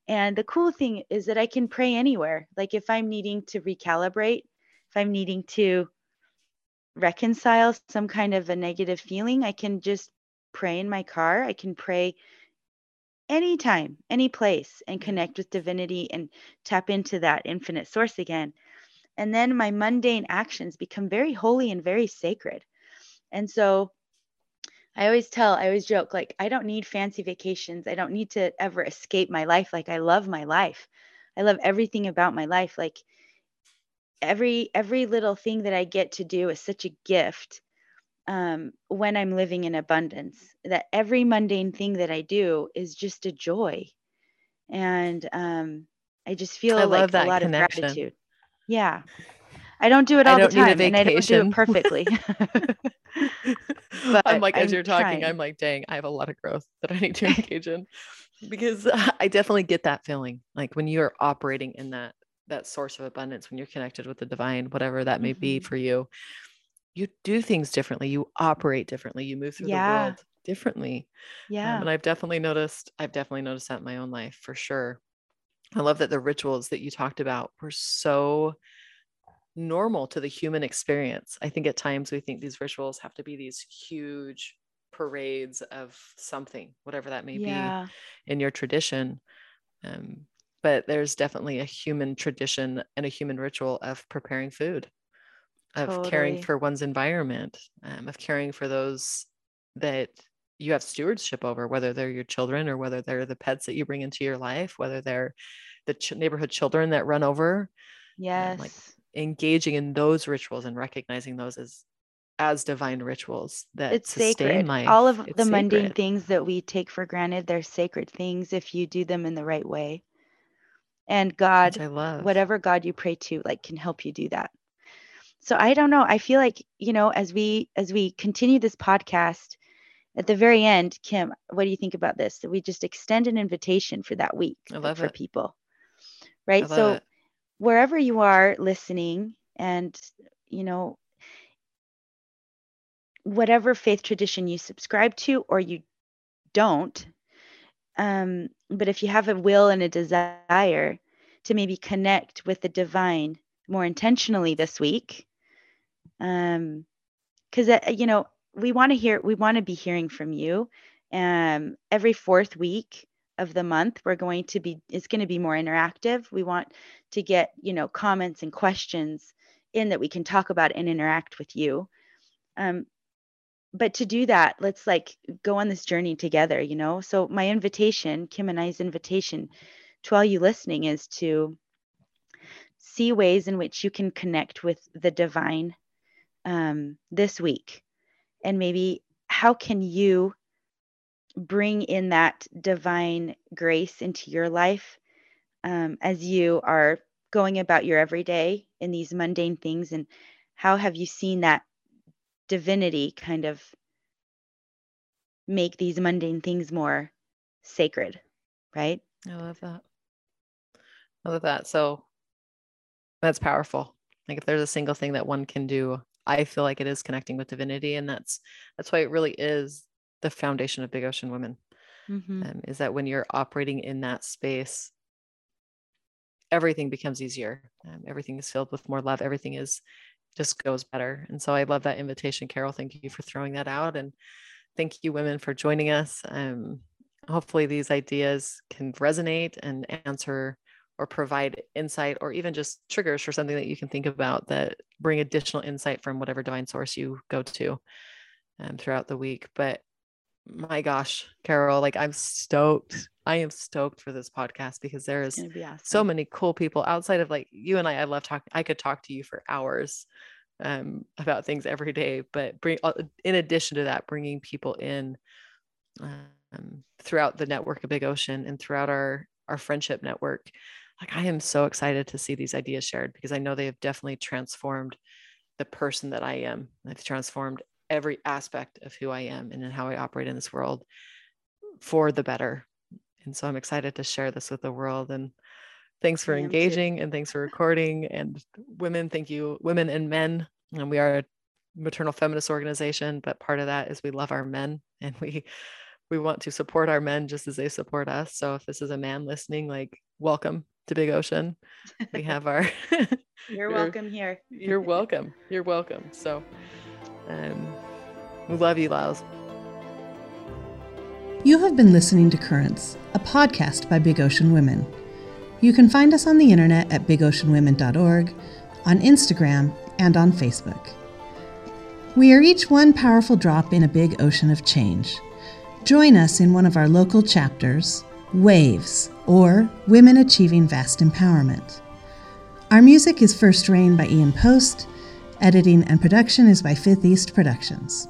And the cool thing is that I can pray anywhere. Like if I'm needing to recalibrate, if I'm needing to reconcile some kind of a negative feeling, I can just pray in my car. I can pray anytime, any place, and mm-hmm. connect with divinity and tap into that infinite source again. And then my mundane actions become very holy and very sacred. And so I always tell, I always joke, like, I don't need fancy vacations. I don't need to ever escape my life. Like, I love my life. I love everything about my life. Like, every every little thing that I get to do is such a gift um, when I'm living in abundance. That every mundane thing that I do is just a joy, and um, I just feel I like a lot connection. of gratitude. Yeah, I don't do it all the time, and I don't do it perfectly. but I'm like, as I'm you're talking, trying. I'm like, dang, I have a lot of growth that I need to engage in because I definitely get that feeling. Like when you're operating in that that source of abundance, when you're connected with the divine, whatever that may mm-hmm. be for you, you do things differently. You operate differently. You move through yeah. the world differently. Um, yeah. Um, and I've definitely noticed, I've definitely noticed that in my own life for sure. I love that the rituals that you talked about were so normal to the human experience. I think at times we think these rituals have to be these huge parades of something, whatever that may yeah. be in your tradition. Um, but there's definitely a human tradition and a human ritual of preparing food, of totally. caring for one's environment, um, of caring for those that you have stewardship over, whether they're your children or whether they're the pets that you bring into your life, whether they're the ch- neighborhood children that run over. Yes. Um, like engaging in those rituals and recognizing those as as divine rituals that it's sacred. Life. All of it's the sacred. mundane things that we take for granted, they're sacred things if you do them in the right way. And God, whatever God you pray to, like can help you do that. So I don't know. I feel like, you know, as we as we continue this podcast, at the very end, Kim, what do you think about this? That we just extend an invitation for that week for it. people. Right. So it wherever you are listening, And, you know, whatever faith tradition you subscribe to or you don't, um, but if you have a will and a desire to maybe connect with the divine more intentionally this week, um, because uh, you know we want to hear, we want to be hearing from you. Um, every fourth week of the month, we're going to be, it's going to be more interactive. We want to get you know comments and questions in that we can talk about and interact with you. Um, but to do that let's like go on this journey together you know so my invitation kim and i's invitation to all you listening is to see ways in which you can connect with the divine um, this week and maybe how can you bring in that divine grace into your life um, as you are going about your everyday in these mundane things and how have you seen that divinity kind of make these mundane things more sacred, right? I love that. I love that. So that's powerful. Like if there's a single thing that one can do, I feel like it is connecting with divinity, and that's that's why it really is the foundation of Big Ocean Women. Mm-hmm. Um, is that when you're operating in that space, everything becomes easier. Um, everything is filled with more love. Everything is just goes better. And so I love that invitation, Carol. Thank you for throwing that out. And thank you, women, for joining us. Um, hopefully, these ideas can resonate and answer or provide insight or even just triggers for something that you can think about that bring additional insight from whatever divine source you go to um, throughout the week. But my gosh, Carol, like I'm stoked. I am stoked for this podcast because there is awesome. so many cool people outside of like you and I. I love talking. I could talk to you for hours um, about things every day, but bring uh, in addition to that, bringing people in um, throughout the network of Big Ocean and throughout our our friendship network. Like I am so excited to see these ideas shared because I know they have definitely transformed the person that I am. They've transformed every aspect of who I am and how I operate in this world for the better. And so I'm excited to share this with the world. And thanks for engaging and thanks for recording. And women, thank you, women and men. And we are a maternal feminist organization, but part of that is we love our men and we we want to support our men just as they support us. So if this is a man listening, like welcome to Big Ocean. We have our You're welcome here. you're welcome. You're welcome. So um, we love you, Lyles. You have been listening to Currents, a podcast by Big Ocean Women. You can find us on the internet at bigoceanwomen.org, on Instagram, and on Facebook. We are each one powerful drop in a big ocean of change. Join us in one of our local chapters, Waves, or Women Achieving Vast Empowerment. Our music is First Rain by Ian Post Editing and production is by Fifth East Productions.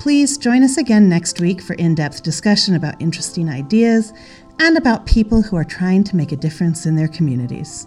Please join us again next week for in depth discussion about interesting ideas and about people who are trying to make a difference in their communities.